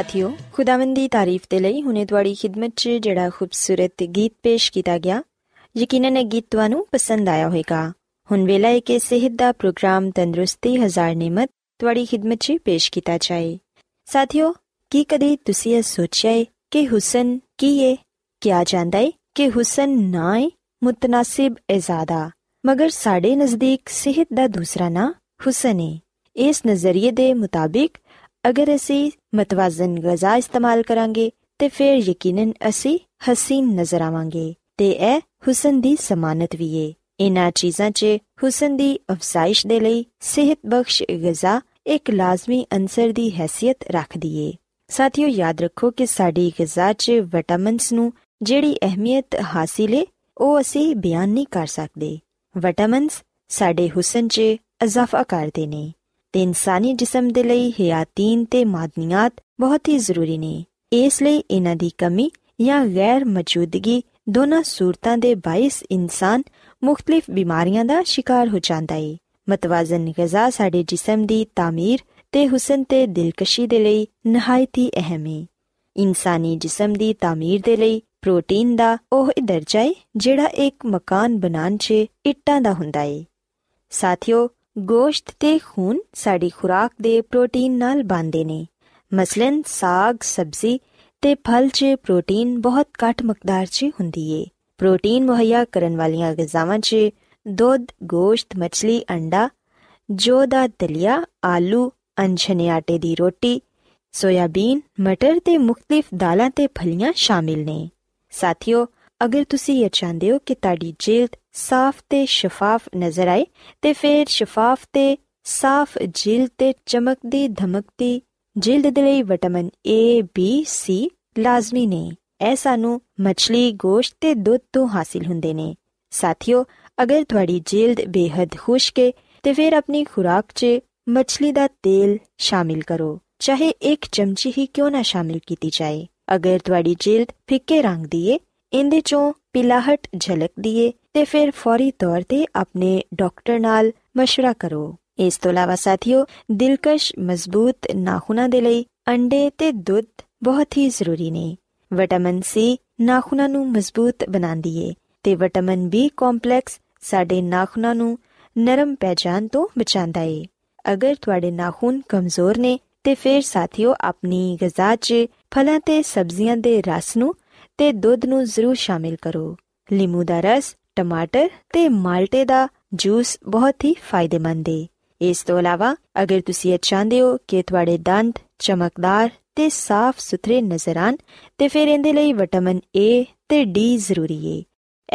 ਸਾਥਿਓ, ਖੁਦਾਵੰਦ ਤਾਰੀਫ ਦੇ ਲਈ ਹੁਣੇ ਤੁਹਾਡੀ ਖidmat 'ਚ ਜਿਹੜਾ ਖੂਬਸੂਰਤ ਗੀਤ ਪੇਸ਼ ਕੀਤਾ ਗਿਆ, ਯਕੀਨਨ ਇਹ ਗੀਤ ਤੁਹਾਨੂੰ ਪਸੰਦ ਆਇਆ ਹੋਵੇਗਾ। ਹੁਣ ਵੇਲਾ ਹੈ ਕਿ ਸਿਹਤ ਦਾ ਪ੍ਰੋਗਰਾਮ ਤੰਦਰੁਸਤੀ ਹਜ਼ਾਰ ਨਿਮਤ ਤੁਹਾਡੀ ਖidmat 'ਚ ਪੇਸ਼ ਕੀਤਾ ਜਾਏ। ਸਾਥਿਓ, ਕੀ ਕਦੇ ਤੁਸੀਂ ਇਹ ਸੋਚਿਆ ਹੈ ਕਿ ਹੁਸਨ ਕੀ ਹੈ ਕਿਹਾ ਜਾਂਦਾ ਹੈ ਕਿ ਹੁਸਨ ਨਾ ਹੈ ਮੁਤਨਾਸਿਬ ਇਜ਼ਾਦਾ ਮਗਰ ਸਾਡੇ ਨਜ਼ਦੀਕ ਸਿਹਤ ਦਾ ਦੂਸਰਾ ਨਾਂ ਹੁਸਨ ਹੈ ਇਸ ਨਜ਼ਰੀਏ ਦੇ ਮੁਤਾਬਿਕ ਅਗਰ ਅਸੀਂ ਮਤਵਾਜ਼ਨ ਗਜ਼ਾ ਇਸਤੇਮਾਲ ਕਰਾਂਗੇ, ਤੇ ਫਿਰ ਯਕੀਨਨ ਅਸੀਂ ਹਸੀਨ ਨਜ਼ਰ ਆਵਾਂਗੇ, ਤੇ ਇਹ ਹੁਸਨ ਦੀ ਸਮਾਨਤ ਵੀ ਏ। ਇਨ੍ਹਾਂ ਚੀਜ਼ਾਂ 'ਚ ਹੁਸਨ ਦੀ ਅਫਜ਼ਾਇਸ਼ ਦੇ ਲਈ ਸਿਹਤ ਬਖਸ਼ ਗਜ਼ਾ ਇੱਕ ਲਾਜ਼ਮੀ ਅੰਸਰ ਦੀ ਹیثیت ਰੱਖਦੀ ਏ। ਸਾਥੀਓ, ਯਾਦ ਰੱਖੋ ਕਿ ਸਾਡੀ ਗਜ਼ਾ 'ਚ ਵਿਟਾਮਿਨਸ ਨੂੰ ਜਿਹੜੀ ਅਹਿਮੀਅਤ ਹਾਸਿਲ ਏ, ਉਹ ਅਸੀਂ ਬਿਆਨ ਨਹੀਂ ਕਰ ਸਕਦੇ। ਵਿਟਾਮਿਨਸ ਸਾਡੇ ਹੁਸਨ 'ਚ ਇਜ਼ਾਫਾ ਕਰਦੇ ਨੇ। ਤੇ ਇਨਸਾਨੀ ਜਿਸਮ ਦੇ ਲਈ ਹਿਆਤੀਨ ਤੇ ਮਾਦਨੀਆਤ ਬਹੁਤ ਹੀ ਜ਼ਰੂਰੀ ਨੇ। ਇਸ ਲਈ ਇਹਨਾਂ ਦੀ ਕਮੀ ਜਾਂ ਗੈਰ ਮੌਜੂਦਗੀ ਦੋਨਾਂ ਸੂਰਤਾਂ ਦੇ ਬਾਇਸ ਇਨਸਾਨ ਮੁxtਲਿਫ ਬਿਮਾਰੀਆਂ ਦਾ ਸ਼ਿਕਾਰ ਹੋ ਜਾਂਦਾ ਹੈ ਮਤਵਾਜ਼ਨ ਗਜ਼ਾ ਸਾਡੇ ਜਿਸਮ ਦੀ ਤਾਮੀਰ ਤੇ ਹੁਸਨ ਤੇ ਦਿਲਕਸ਼ੀ ਦੇ ਲਈ ਨਹਾਇਤ ਹੀ ਅਹਿਮ ਹੈ ਇਨਸਾਨੀ ਜਿਸਮ ਦੀ ਤਾਮੀਰ ਦੇ ਲਈ ਪ੍ਰੋਟੀਨ ਦਾ ਉਹ ਦਰਜਾ ਹੈ ਜਿਹੜਾ ਇੱਕ ਮਕਾਨ ਬਣਾਉਣ 'ਚ ਇੱਟਾਂ ਦਾ ਹੁੰਦਾ ਹੈ ਸਾਥਿਓ ਗੋਸ਼ਤ ਤੇ ਖੂਨ ਸਾਡੀ ਖੁਰਾਕ ਦੇ ਪ੍ਰੋਟੀਨ ਨਾਲ ਬਣਦੇ ਨੇ। ਮਸਲਨ ਸਾਗ ਸਬਜ਼ੀ ਤੇ ਫਲ 'ਚ ਪ੍ਰੋਟੀਨ ਬਹੁਤ ਘੱਟ ਮਕਦਾਰ 'ਚ ਹੁੰਦੀ ਏ। ਪ੍ਰੋਟੀਨ ਮੁਹੱਈਆ ਕਰਨ ਵਾਲੀਆਂ ਗਿਜ਼ਾਵਾਂ 'ਚ ਦੁੱਧ, ਗੋਸ਼ਤ, ਮੱਛਲੀ, ਅੰਡਾ, ਜੌ ਦਾ ਦਲੀਆ, ਆਲੂ, ਅਨਛਨੇ ਆਟੇ ਦੀ ਰੋਟੀ, ਸੋਇਆਬੀਨ, ਮਟਰ ਤੇ ਮੁxtਲਿਫ ਦਾਲਾਂ ਤੇ ਫਲੀਆਂ ਸ਼ਾਮਿਲ ਨੇ। ਸਾਥੀਓ ਅਗਰ ਤੁਸੀਂ ਇਹ ਚਾਹੁੰਦੇ ਹੋ ਕਿ ਤੁਹਾਡੀ ਜਿਲਦ ਸਾਫ਼ ਤੇ ਸ਼ਫਾਫ ਨਜ਼ਰ ਆਏ ਤੇ ਫਿਰ ਸ਼ਫਾਫ ਤੇ ਸਾਫ਼ ਜਿਲਦ ਤੇ ਚਮਕਦੀ ਧਮਕਦੀ ਜਿਲਦ ਦੇ ਲਈ ਵਿਟਾਮਿਨ A, B, C ਲਾਜ਼ਮੀ ਨੇ। ਇਹ ਸਾਨੂੰ ਮੱਛਲੀ, ਗੋਸ਼ਤ ਤੇ ਦੁੱਧ ਤੋਂ ਹਾਸਿਲ ਹੁੰਦੇ ਨੇ। ਸਾਥੀਓ ਅਗਰ ਤੁਹਾਡੀ ਜਿਲਦ ਬੇਹੱਦ ਖੁਸ਼ਕ ਹੈ ਤੇ ਫਿਰ ਆਪਣੀ ਖੁਰਾਕ 'ਚ ਮੱਛਲੀ ਦਾ ਤੇਲ ਸ਼ਾਮਿਲ ਕਰੋ। ਚਾਹੇ ਇੱਕ ਚਮਚੀ ਹੀ ਕਿਉਂ ਨਾ ਸ਼ਾਮਿਲ ਕੀਤੀ ਜਾਏ। ਅਗਰ ਤੁਹਾਡੀ ਜਿਲਦ ਫਿੱਕੇ ਰੰਗ ਦੀ ਏ ਇਹਦੇ ਚੋਂ ਪਿਲਾਹਟ ਝਲਕਦੀ ਏ ਤੇ ਫਿਰ ਫੌਰੀ ਤੌਰ ਤੇ ਆਪਣੇ ਡਾਕਟਰ ਨਾਲ مشورہ ਕਰੋ ਇਸ ਤੋਂ ਇਲਾਵਾ ਸਾਥੀਓ ਦਿਲਕਸ਼ ਮਜ਼ਬੂਤ ਨਾਖੂਨਾਂ ਦੇ ਲਈ ਅੰਡੇ ਤੇ ਦੁੱਧ ਬਹੁਤ ਹੀ ਜ਼ਰੂਰੀ ਨੇ ਵਿਟਾਮਿਨ ਸੀ ਨਾਖੂਨਾਂ ਨੂੰ ਮਜ਼ਬੂਤ ਬਣਾਉਂਦੀ ਏ ਤੇ ਵਿਟਾਮਿਨ ਬੀ ਕੰਪਲੈਕਸ ਸਾਡੇ ਨਾਖੂਨਾਂ ਨੂੰ ਨਰਮ ਪੈ ਜਾਣ ਤੋਂ ਬਚਾਉਂਦਾ ਏ ਅਗਰ ਤੁਹਾਡੇ ਨਾਖੂਨ ਕਮਜ਼ੋਰ ਨੇ ਤੇ ਫਿਰ ਸਾਥੀਓ ਆਪਣੀ ਗਜ਼ਾ 'ਚ ਫਲਾਂ ਤੇ ਸਬਜ਼ੀਆਂ ਦੇ ਰਸ ਨੂੰ ਤੇ ਦੁੱਧ ਨੂੰ ਜ਼ਰੂਰ ਸ਼ਾਮਿਲ ਕਰੋ। ਲੀਮੂ ਦਾ ਰਸ, ਟਮਾਟਰ ਤੇ ਮਾਲਟੇ ਦਾ ਜੂਸ ਬਹੁਤ ਹੀ ਫਾਇਦੇਮੰਦ ਏ। ਇਸ ਤੋਂ ਇਲਾਵਾ, ਅਗਰ ਤੁਸੀਂ ਇਹ ਚਾਹੁੰਦੇ ਹੋ ਕਿ ਤੁਹਾਡੇ ਦੰਦ ਚਮਕਦਾਰ ਤੇ ਸਾਫ਼ ਸੁਥਰੇ ਨਜ਼ਰ ਆਣ, ਤੇ ਫਿਰ ਇਹਦੇ ਲਈ ਵਿਟਾਮਿਨ A ਤੇ D ਜ਼ਰੂਰੀ ਏ।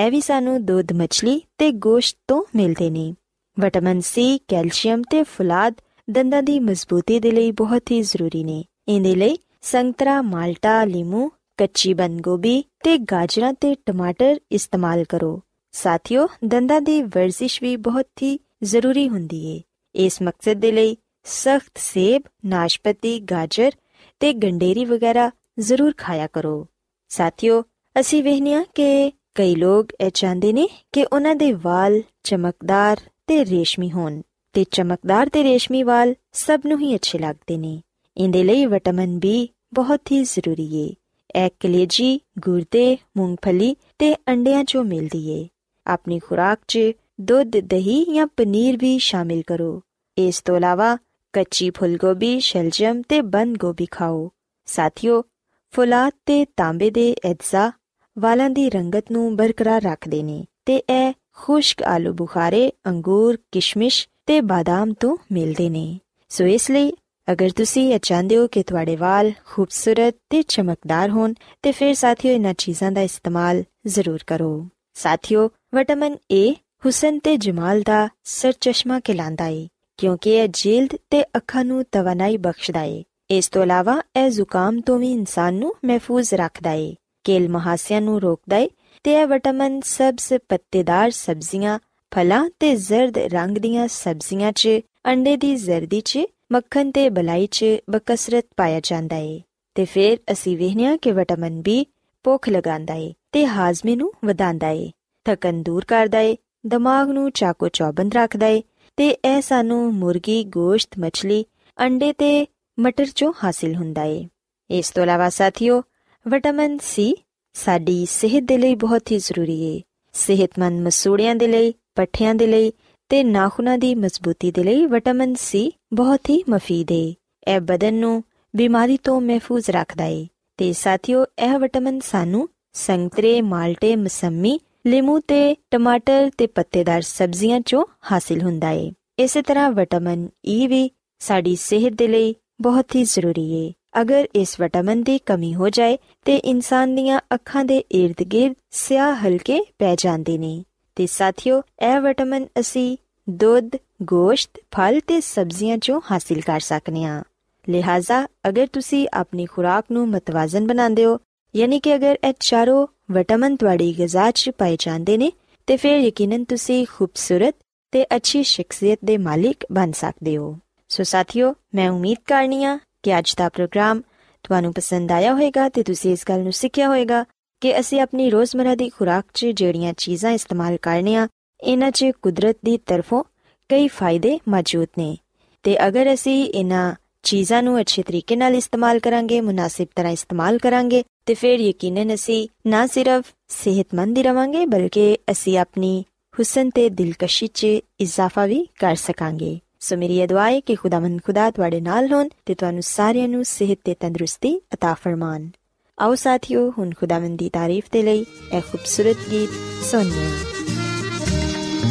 ਇਹ ਵੀ ਸਾਨੂੰ ਦੁੱਧ, ਮੱਛਲੀ ਤੇ ਗੋਸ਼ਤ ਤੋਂ ਮਿਲਦੇ ਨੇ। ਵਿਟਾਮਿਨ C, ਕੈਲਸ਼ੀਅਮ ਤੇ ਫੁਲਾਦ ਦੰਦਾਂ ਦੀ ਮਜ਼ਬੂਤੀ ਦੇ ਲਈ ਬਹੁਤ ਹੀ ਜ਼ਰੂਰੀ ਨੇ। ਇਹਦੇ ਲਈ ਸੰਤਰਾ, ਮਾਲਟਾ, ਲੀਮੂ ਕੱਚੀ ਬੰਦ ਗੋਭੀ ਤੇ ਗਾਜਰਾਂ ਤੇ ਟਮਾਟਰ ਇਸਤੇਮਾਲ ਕਰੋ। ਸਾਥੀਓ, ਦੰਦਾਂ ਦੀ ਵਰਜ਼ਿਸ਼ ਵੀ ਬਹੁਤ ਹੀ ਜ਼ਰੂਰੀ ਹੁੰਦੀ ਏ। ਇਸ ਮਕਸਦ ਦੇ ਲਈ ਸਖਤ ਸੇਬ, ਨਾਸ਼ਪਤੀ, ਗਾਜਰ ਤੇ ਗੰਡੇਰੀ ਵਗੈਰਾ ਜ਼ਰੂਰ ਖਾਇਆ ਕਰੋ। ਸਾਥੀਓ, ਅਸੀਂ ਵਹਿਨੀਆਂ ਕਿ ਕਈ ਲੋਕ ਇਹ ਚਾਹੁੰਦੇ ਨੇ ਕਿ ਉਹਨਾਂ ਦੇ ਵਾਲ ਚਮਕਦਾਰ ਤੇ ਰੇਸ਼ਮੀ ਹੋਣ ਤੇ ਚਮਕਦਾਰ ਤੇ ਰੇਸ਼ਮੀ ਵਾਲ ਸਭ ਨੂੰ ਹੀ ਅੱਛੇ ਲੱਗਦੇ ਨੇ। ਇਹਦੇ ਲਈ ਵਿਟਾਮਿਨ ਬੀ ਬਹੁਤ ਹੀ ਜ਼ਰੂਰੀ ਏ। ਇਹ ਕਲੇਜੀ, ਗੁਰਦੇ, ਮੂੰਗਫਲੀ ਤੇ ਅੰਡਿਆਂ ਚੋਂ ਮਿਲਦੀ ਏ। ਆਪਣੀ ਖੁਰਾਕ 'ਚ ਦੁੱਧ, ਦਹੀਂ ਜਾਂ ਪਨੀਰ ਵੀ ਸ਼ਾਮਿਲ ਕਰੋ। ਇਸ ਤੋਂ ਇਲਾਵਾ ਕੱਚੀ ਫੁੱਲਗੋਭੀ, ਸ਼ਲਜਮ ਤੇ ਬੰਦ ਗੋਭੀ ਖਾਓ। ਸਾਥੀਓ ਫੁਲਾਦ ਤੇ ਤਾਂਬੇ ਦੇ ਅਜਜ਼ਾ ਵਾਲਾਂ ਦੀ ਰੰਗਤ ਨੂੰ ਬਰਕਰਾਰ ਰੱਖਦੇ ਨੇ ਤੇ ਇਹ ਖੁਸ਼ਕ ਆਲੂ ਬੁਖਾਰੇ, ਅੰਗੂਰ, ਕਿਸ਼ਮਿਸ਼ ਤੇ ਬਾਦਾਮ ਤੋਂ ਮਿਲਦੇ ਨੇ। ਸੋ ਇਸ ਲਈ ਅਗਰ ਤੁਸੀਂ ਇਹ ਚਾਹੁੰਦੇ ਹੋ ਕਿ ਤੁਹਾਡੇ ਵਾਲ ਖੂਬਸੂਰਤ ਤੇ ਚਮਕਦਾਰ ਹੋਣ, ਤੇ ਫਿਰ ਸਾਥੀਓ ਇਹਨਾਂ ਚੀਜ਼ਾਂ ਦਾ ਇਸਤੇਮਾਲ ਜ਼ਰੂਰ ਕਰੋ। ਸਾਥੀਓ ਵਿਟਾਮਿਨ A ਹੁਸਨ ਤੇ ਜਮਾਲ ਦਾ ਸਰ ਚਸ਼ਮਾ ਕਹਿਲਾਂਦਾ ਏ, ਕਿਉਂਕਿ ਇਹ ਜਿਲਦ ਤੇ ਅੱਖਾਂ ਨੂੰ ਤਵਨਾਈ ਬਖਸ਼ਦਾ ਏ। ਇਸ ਤੋਂ ਇਲਾਵਾ ਇਹ ਜ਼ੁਕਾਮ ਤੋਂ ਵੀ ਇਨਸਾਨ ਨੂੰ ਮਹਿਫੂਜ਼ ਰੱਖਦਾ ਏ, ਕੇਲ ਮਹਾਸਿਆਂ ਨੂੰ ਰੋਕਦਾ ਏ, ਤੇ ਇਹ ਵਿਟਾਮਿਨ ਸਬਜ਼ ਪੱਤੇਦਾਰ ਸਬਜ਼ੀਆਂ, ਫਲਾਂ ਤੇ ਜ਼ਰਦ ਰੰਗ ਦੀਆਂ ਸਬਜ਼ੀਆਂ 'ਚ, ਅੰਡੇ ਦੀ ਜ਼ਰਦੀ 'ਚ ਮੱਖਣ ਤੇ ਬਲਾਈ 'ਚ ਬਕਸਰਤ ਪਾਇਆ ਜਾਂਦਾ ਏ ਤੇ ਫਿਰ ਅਸੀਂ ਵੇਖਿਆ ਕਿ ਵਿਟਾਮਿਨ ਬੀ ਭੁੱਖ ਲਗਾਉਂਦਾ ਏ ਤੇ ਹਾਜ਼ਮੇ ਨੂੰ ਵਧਾਉਂਦਾ ਏ ਥਕਨ ਦੂਰ ਕਰਦਾ ਏ, ਦਿਮਾਗ ਨੂੰ ਚਾਕੋ ਚੌਬੰਦ ਰੱਖਦਾ ਏ ਤੇ ਇਹ ਸਾਨੂੰ ਮੁਰਗੀ, ਗੋਸ਼ਤ, ਮੱਛਲੀ, ਅੰਡੇ ਤੇ ਮਟਰ ਚੋਂ ਹਾਸਿਲ ਹੁੰਦਾ ਏ। ਇਸ ਤੋਂ ਇਲਾਵਾ ਸਾਥੀਓ, ਵਿਟਾਮਿਨ ਸੀ ਸਾਡੀ ਸਿਹਤ ਦੇ ਲਈ ਬਹੁਤ ਹੀ ਜ਼ਰੂਰੀ ਏ, ਸਿਹਤਮੰਦ ਮਸੂੜਿਆਂ ਦੇ ਲਈ, ਪੱਠਿਆਂ ਦੇ ਲਈ ਤੇ ਨਾਖੂਨਾਂ ਦੀ ਮਜ਼ਬੂਤੀ ਦੇ ਲਈ ਵਿਟਾਮਿਨ ਸੀ ਬਹੁਤ ਹੀ ਮਫੀਦ ਏ। ਇਹ ਬਦਨ ਨੂੰ ਬਿਮਾਰੀ ਤੋਂ ਮਹਿਫੂਜ਼ ਰੱਖਦਾ ਏ। ਤੇ ਸਾਥੀਓ, ਇਹ ਵਿਟਾਮਿਨ ਸਾਨੂੰ ਸੰਤਰੇ, ਮਾਲਟੇ, ਮਸੰਮੀ, ਲਿਮੂ ਤੇ ਟਮਾਟਰ ਤੇ ਪੱਤੇਦਾਰ ਸਬਜ਼ੀਆਂ ਚੋਂ ਹਾਸਿਲ ਹੁੰਦਾ ਏ। ਇਸੇ ਤਰ੍ਹਾਂ ਵਿਟਾਮਿਨ ਈ ਵੀ ਸਾਡੀ ਸਿਹਤ ਦੇ ਲਈ ਬਹੁਤ ਹੀ ਜ਼ਰੂਰੀ ਏ। ਅਗਰ ਇਸ ਵਿਟਾਮਿਨ ਦੀ ਕਮੀ ਹੋ ਜਾਏ ਤੇ ਇਨਸਾਨ ਦੀਆਂ ਅੱਖਾਂ ਦੇ ird-gird ਸਿਆਹ ਹਲਕੇ ਪੈ ਜਾਂਦੇ ਨੇ। ਤੇ ਸਾਥੀਓ, ਇਹ ਵਿਟਾਮਿਨ ਅਸੀਂ ਦੁੱਧ, ਗੋਸ਼ਤ, ਫਲ ਤੇ ਸਬਜ਼ੀਆਂ ਚੋਂ ਹਾਸਿਲ ਕਰ ਸਕਨੇ ਆ ਲਿਹਾਜ਼ਾ ਅਗਰ ਤੁਸੀਂ ਆਪਣੀ ਖੁਰਾਕ ਨੂੰ ਮਤਵਾਜ਼ਨ ਬਣਾਉਂਦੇ ਹੋ, ਯਾਨੀ ਕਿ ਅਗਰ ਇਹ ਚਾਰੋਂ ਵਿਟਾਮਿਨ ਤੁਹਾਡੀ ਗਿਜ਼ਾ 'ਚ ਪਾਏ ਜਾਂਦੇ ਨੇ, ਤੇ ਫਿਰ ਯਕੀਨਨ ਤੁਸੀਂ ਖੂਬਸੂਰਤ ਤੇ ਅੱਛੀ ਸ਼ਖਸੀਅਤ ਦੇ ਮਾਲਿਕ ਬਣ ਸਕਦੇ ਹੋ। ਸੋ ਸਾਥੀਓ, ਮੈਂ ਉਮੀਦ ਕਰਨੀਆ ਕਿ ਅੱਜ ਦਾ ਪ੍ਰੋਗਰਾਮ ਤੁਹਾਨੂੰ ਪਸੰਦ ਆਇਆ ਹੋਵੇਗਾ ਤੇ ਤੁਸੀਂ ਇਸ ਗੱਲ ਨੂੰ ਸਿੱਖਿਆ ਹੋਵੇਗਾ ਕਿ ਅਸੀਂ ਆਪਣੀ ਰੋਜ਼ਮਰਾ ਦੀ ਖੁਰਾਕ 'ਚ ਜਿਹੜੀਆਂ ਚੀਜ਼ਾਂ ਇਸਤੇਮਾਲ ਕਰਨੀਆਂ ਇਹਨਾਂ 'ਚ ਕੁਦਰਤ ਦੀ ਤਰਫੋਂ ਕਈ ਫਾਇਦੇ ਮੌਜੂਦ ਨੇ ਤੇ ਅਗਰ ਅਸੀਂ ਇਹਨਾਂ ਚੀਜ਼ਾਂ ਨੂੰ ਅੱਛੇ ਤਰੀਕੇ ਨਾਲ ਇਸਤੇਮਾਲ ਕਰਾਂਗੇ ਮੁਨਾਸਿਬ ਤਰ੍ਹਾਂ ਇਸਤੇਮਾਲ ਕਰਾਂਗੇ ਤੇ ਫਿਰ ਯਕੀਨਨ ਅਸੀਂ ਨਾ ਸਿਰਫ ਸਿਹਤਮੰਦ ਹੀ ਰਵਾਂਗੇ ਬਲਕਿ ਅਸੀਂ ਆਪਣੀ ਹੁਸਨ ਤੇ ਦਿਲਕਸ਼ੀ 'ਚ ਇਜ਼ਾਫਾ ਵੀ ਕਰ ਸਕਾਂਗੇ ਸੋ ਮੇਰੀ ਇਹ ਦੁਆ ਹੈ ਕਿ ਖੁਦਾਵੰਦ ਖੁਦਾ ਤੁਹਾਡੇ ਨਾਲ ਹੋਣ ਤੇ ਤੁਹਾਨੂੰ ਸਾਰਿਆਂ ਨੂੰ ਸਿਹਤ ਤੇ ਤੰਦਰੁਸਤੀ عطا ਫਰਮਾਨ ਆਓ ਸਾਥੀਓ ਹੁਣ ਖੁਦਾਵੰਦ ਦੀ ਤਾਰੀਫ ਦੇ ਲਈ ਇਹ ਖੂਬਸੂਰਤ ਗੀਤ ਸੁਣੀਏ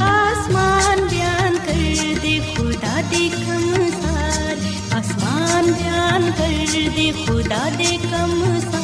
ਆਸਮਾਨ ਬਿਆਨ ਕਰ ਦੇ ਖੁਦਾ ਦੇ ਕਮਸਾਰ ਆਸਮਾਨ ਬਿਆਨ ਕਰ ਦੇ ਖੁਦਾ ਦੇ ਕਮਸਾਰ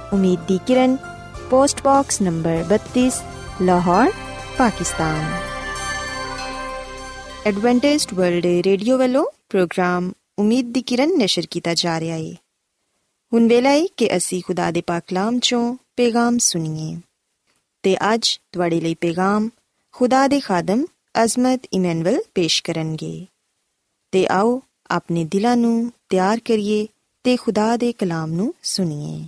ਉਮੀਦ ਦੀ ਕਿਰਨ post box number 32 Lahore Pakistan Adventist world radio ਵੱਲੋਂ ਪ੍ਰੋਗਰਾਮ ਉਮੀਦ ਦੀ ਕਿਰਨ ਨਿਸ਼ਰ ਕੀਤਾ ਜਾ ਰਿਹਾ ਹੈ ਹੁਣ ਵੇਲਾ ਹੈ ਕਿ ਅਸੀਂ ਖੁਦਾ ਦੇ ਪਾਕ ਕਲਾਮ ਚੋਂ ਪੈਗਾਮ ਸੁਣੀਏ ਤੇ ਅੱਜ ਤੁਹਾਡੇ ਲਈ ਪੈਗਾਮ ਖੁਦਾ ਦੇ ਖਾਦਮ ਅਜ਼ਮਤ ਇਮਨੁਅਲ ਪੇਸ਼ ਕਰਨਗੇ ਤੇ ਆਓ ਆਪਣੇ ਦਿਲਾਂ ਨੂੰ ਤਿਆਰ ਕਰੀਏ ਤੇ ਖੁਦਾ ਦੇ ਕਲਾਮ ਨੂੰ ਸੁਣੀਏ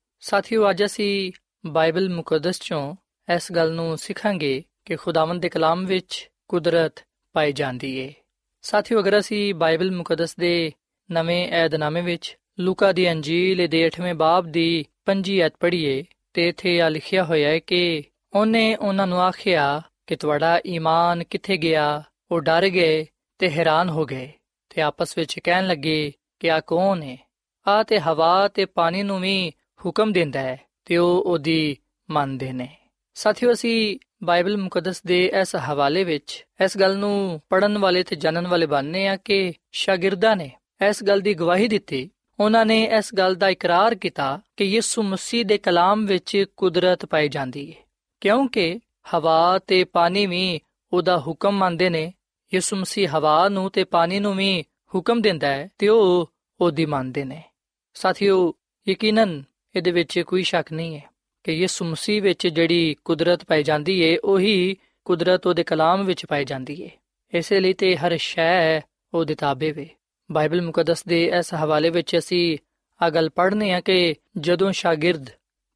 ਸਾਥੀਓ, ਅੱਜ ਅਸੀਂ ਬਾਈਬਲ ਮੁਕੱਦਸ ਚੋਂ ਇਸ ਗੱਲ ਨੂੰ ਸਿੱਖਾਂਗੇ ਕਿ ਖੁਦਾਵੰਦ ਦੇ ਕਲਾਮ ਵਿੱਚ ਕੁਦਰਤ ਪਾਈ ਜਾਂਦੀ ਏ। ਸਾਥੀਓ, ਅਗਰ ਅਸੀਂ ਬਾਈਬਲ ਮੁਕੱਦਸ ਦੇ ਨਵੇਂ ਏਧਨਾਮੇ ਵਿੱਚ ਲੂਕਾ ਦੀ ਅੰਜੀਲ ਦੇ 8ਵੇਂ ਬਾਬ ਦੀ ਪੰਜੀ ਐਤ ਪੜ੍ਹੀਏ, ਤੇ ਇਥੇ ਆ ਲਿਖਿਆ ਹੋਇਆ ਹੈ ਕਿ ਉਹਨੇ ਉਹਨਾਂ ਨੂੰ ਆਖਿਆ ਕਿ ਤੁਹਾਡਾ ਈਮਾਨ ਕਿੱਥੇ ਗਿਆ? ਉਹ ਡਰ ਗਏ ਤੇ ਹੈਰਾਨ ਹੋ ਗਏ ਤੇ ਆਪਸ ਵਿੱਚ ਕਹਿਣ ਲੱਗੇ ਕਿ ਆ ਕੌਣ ਹੈ ਆ ਤੇ ਹਵਾ ਤੇ ਪਾਣੀ ਨੂੰ ਵੀ ਹੁਕਮ ਦਿੰਦਾ ਹੈ ਤੇ ਉਹ ਉਹਦੀ ਮੰਨਦੇ ਨੇ। ਸਾਥੀਓ, ਅਸੀਂ ਬਾਈਬਲ ਮੁਕੱਦਸ ਦੇ ਇਸ ਹਵਾਲੇ ਵਿੱਚ ਇਸ ਗੱਲ ਨੂੰ ਪੜਨ ਵਾਲੇ ਤੇ ਜਾਣਨ ਵਾਲੇ ਬਣਨੇ ਆ ਕਿ ਸ਼ਾਗਿਰਦਾਂ ਨੇ ਇਸ ਗੱਲ ਦੀ ਗਵਾਹੀ ਦਿੱਤੀ। ਉਹਨਾਂ ਨੇ ਇਸ ਗੱਲ ਦਾ ਇਕਰਾਰ ਕੀਤਾ ਕਿ ਯਿਸੂ ਮਸੀਹ ਦੇ ਕਲਾਮ ਵਿੱਚ ਕੁਦਰਤ ਪਾਈ ਜਾਂਦੀ ਹੈ। ਕਿਉਂਕਿ ਹਵਾ ਤੇ ਪਾਣੀ ਵੀ ਉਹਦਾ ਹੁਕਮ ਮੰਨਦੇ ਨੇ। ਯਿਸੂ ਮਸੀਹ ਹਵਾ ਨੂੰ ਤੇ ਪਾਣੀ ਨੂੰ ਵੀ ਹੁਕਮ ਦਿੰਦਾ ਹੈ ਤੇ ਉਹ ਉਹਦੀ ਮੰਨਦੇ ਨੇ। ਸਾਥੀਓ, ਯਕੀਨਨ ਇਹਦੇ ਵਿੱਚ ਕੋਈ ਸ਼ੱਕ ਨਹੀਂ ਹੈ ਕਿ ਯਿਸੂ ਮਸੀਹ ਵਿੱਚ ਜਿਹੜੀ ਕੁਦਰਤ ਪਾਈ ਜਾਂਦੀ ਏ, ਉਹੀ ਕੁਦਰਤ ਉਹਦੇ ਕਲਾਮ ਵਿੱਚ ਪਾਈ ਜਾਂਦੀ ਏ। ਇਸੇ ਲਈ ਤੇ ਹਰ ਸ਼ੈ ਉਹਦੇ ਤਾਬੇ ਵੇ। ਬਾਈਬਲ ਮੁਕੱਦਸ ਦੇ ਇਸ ਹਵਾਲੇ ਵਿੱਚ ਅਸੀਂ ਆ ਗੱਲ ਪੜ੍ਹਨੇ ਆ ਕਿ ਜਦੋਂ ਸ਼ਾਗਿਰਦ